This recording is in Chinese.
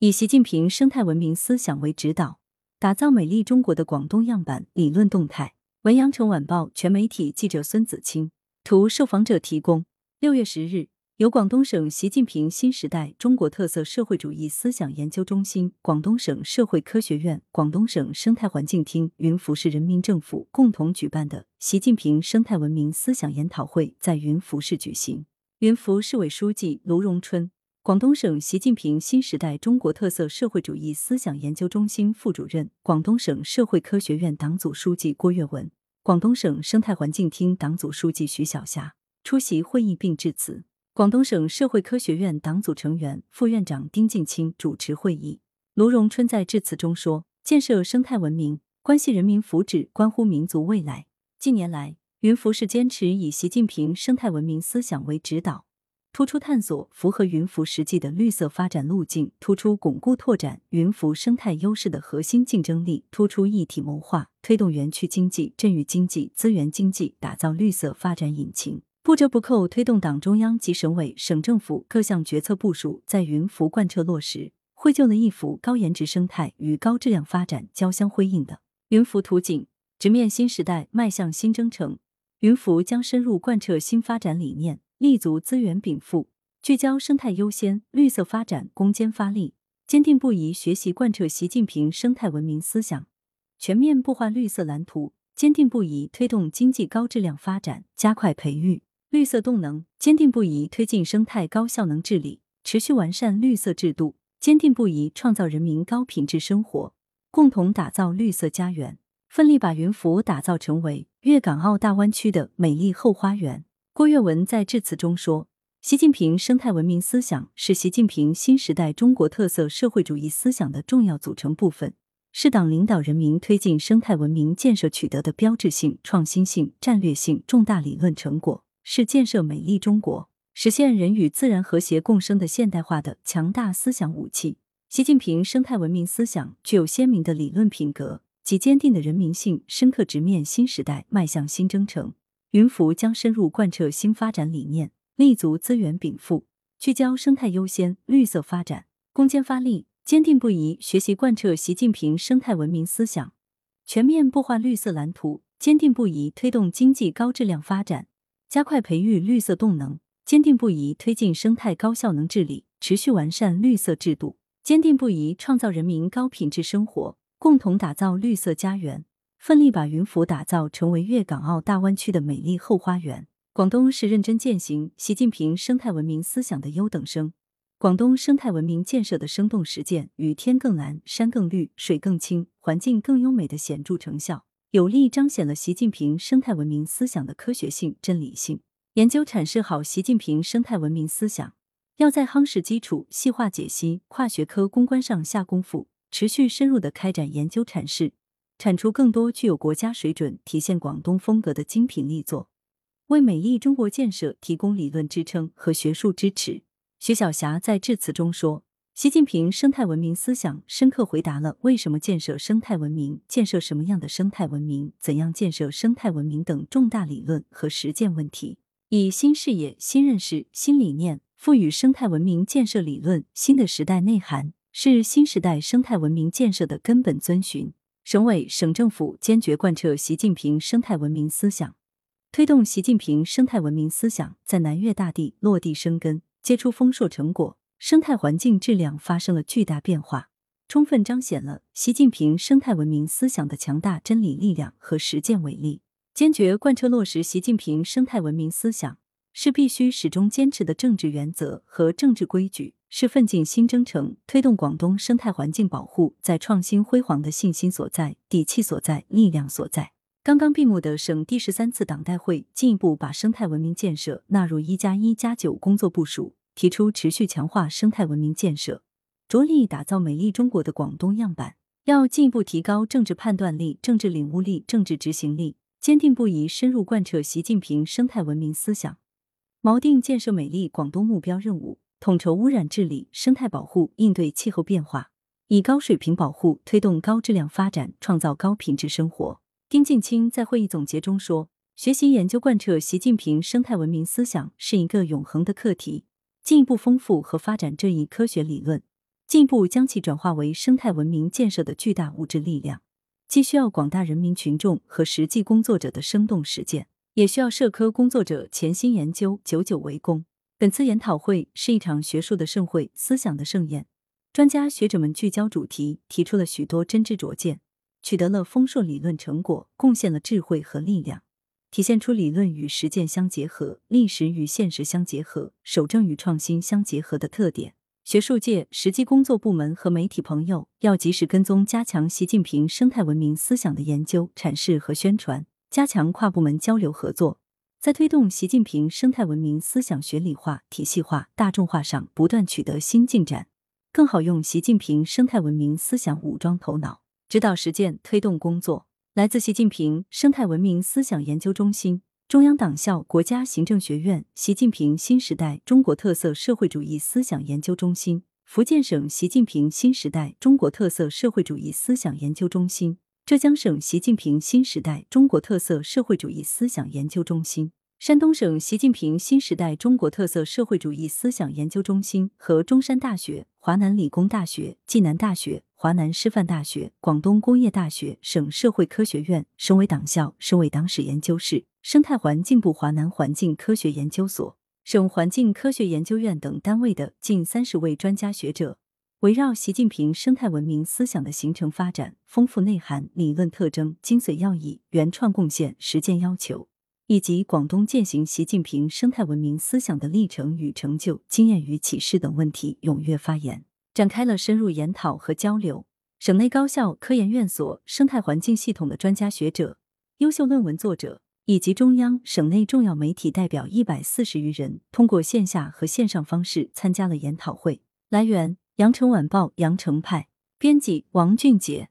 以习近平生态文明思想为指导，打造美丽中国的广东样板理论动态。文阳城晚报全媒体记者孙子清图，受访者提供。六月十日。由广东省习近平新时代中国特色社会主义思想研究中心、广东省社会科学院、广东省生态环境厅、云浮市人民政府共同举办的习近平生态文明思想研讨会在云浮市举行。云浮市委书记卢荣春、广东省习近平新时代中国特色社会主义思想研究中心副主任、广东省社会科学院党组书记郭跃文、广东省生态环境厅党组书记徐晓霞出席会议并致辞。广东省社会科学院党组成员、副院长丁静清主持会议。卢荣春在致辞中说：“建设生态文明，关系人民福祉，关乎民族未来。近年来，云浮市坚持以习近平生态文明思想为指导，突出探索符合云浮实际的绿色发展路径，突出巩固拓展云浮生态优势的核心竞争力，突出一体谋划，推动园区经济、镇域经济、资源经济，打造绿色发展引擎。”不折不扣推动党中央及省委、省政府各项决策部署在云浮贯彻落实，绘就了一幅高颜值生态与高质量发展交相辉映的云浮图景。直面新时代，迈向新征程，云浮将深入贯彻新发展理念，立足资源禀赋，聚焦生态优先、绿色发展攻坚发力，坚定不移学习贯彻习近平生态文明思想，全面布画绿色蓝图，坚定不移推动经济高质量发展，加快培育。绿色动能，坚定不移推进生态高效能治理，持续完善绿色制度，坚定不移创造人民高品质生活，共同打造绿色家园，奋力把云浮打造成为粤港澳大湾区的美丽后花园。郭跃文在致辞中说：“习近平生态文明思想是习近平新时代中国特色社会主义思想的重要组成部分，是党领导人民推进生态文明建设取得的标志性、创新性、战略性重大理论成果。”是建设美丽中国、实现人与自然和谐共生的现代化的强大思想武器。习近平生态文明思想具有鲜明的理论品格及坚定的人民性，深刻直面新时代，迈向新征程。云浮将深入贯彻新发展理念，立足资源禀赋，聚焦生态优先、绿色发展，攻坚发力，坚定不移学习贯彻习近平生态文明思想，全面布画绿色蓝图，坚定不移推动经济高质量发展。加快培育绿色动能，坚定不移推进生态高效能治理，持续完善绿色制度，坚定不移创造人民高品质生活，共同打造绿色家园，奋力把云浮打造成为粤港澳大湾区的美丽后花园。广东是认真践行习近平生态文明思想的优等生，广东生态文明建设的生动实践与天更蓝、山更绿、水更清、环境更优美的显著成效。有力彰显了习近平生态文明思想的科学性、真理性。研究阐释好习近平生态文明思想，要在夯实基础、细化解析、跨学科攻关上下功夫，持续深入的开展研究阐释，产出更多具有国家水准、体现广东风格的精品力作，为美丽中国建设提供理论支撑和学术支持。徐晓霞在致辞中说。习近平生态文明思想深刻回答了为什么建设生态文明、建设什么样的生态文明、怎样建设生态文明等重大理论和实践问题，以新视野、新认识、新理念赋予生态文明建设理论新的时代内涵，是新时代生态文明建设的根本遵循。省委、省政府坚决贯彻习近平生态文明思想，推动习近平生态文明思想在南粤大地落地生根，结出丰硕成果。生态环境质量发生了巨大变化，充分彰显了习近平生态文明思想的强大真理力量和实践伟力。坚决贯彻落实习近平生态文明思想，是必须始终坚持的政治原则和政治规矩，是奋进新征程、推动广东生态环境保护再创新辉煌的信心所在、底气所在、力量所在。刚刚闭幕的省第十三次党代会，进一步把生态文明建设纳入“一加一加九”工作部署。提出持续强化生态文明建设，着力打造美丽中国的广东样板。要进一步提高政治判断力、政治领悟力、政治执行力，坚定不移深入贯彻习近平生态文明思想，锚定建设美丽广东目标任务，统筹污染治理、生态保护、应对气候变化，以高水平保护推动高质量发展，创造高品质生活。丁进清在会议总结中说：“学习研究贯彻习近平生态文明思想是一个永恒的课题。”进一步丰富和发展这一科学理论，进一步将其转化为生态文明建设的巨大物质力量，既需要广大人民群众和实际工作者的生动实践，也需要社科工作者潜心研究、久久为功。本次研讨会是一场学术的盛会、思想的盛宴，专家学者们聚焦主题，提出了许多真知灼见，取得了丰硕理论成果，贡献了智慧和力量，体现出理论与实践相结合、历史与现实相结合、守正与创新相结合的特点。学术界、实际工作部门和媒体朋友要及时跟踪，加强习近平生态文明思想的研究、阐释和宣传，加强跨部门交流合作，在推动习近平生态文明思想学理化、体系化、大众化上不断取得新进展，更好用习近平生态文明思想武装头脑，指导实践推动工作。来自习近平生态文明思想研究中心。中央党校、国家行政学院习近平新时代中国特色社会主义思想研究中心、福建省习近平新时代中国特色社会主义思想研究中心、浙江省习近平新时代中国特色社会主义思想研究中心。山东省习近平新时代中国特色社会主义思想研究中心和中山大学、华南理工大学、暨南大学、华南师范大学、广东工业大学、省社会科学院、省委党校、省委党史研究室、生态环境部华南环境科学研究所、省环境科学研究院等单位的近三十位专家学者，围绕习近平生态文明思想的形成发展、丰富内涵、理论特征、精髓要义、原创贡献、实践要求。以及广东践行习近平生态文明思想的历程与成就、经验与启示等问题踊跃发言，展开了深入研讨和交流。省内高校、科研院所、生态环境系统的专家学者、优秀论文作者以及中央、省内重要媒体代表一百四十余人，通过线下和线上方式参加了研讨会。来源：羊城晚报羊城派，编辑：王俊杰。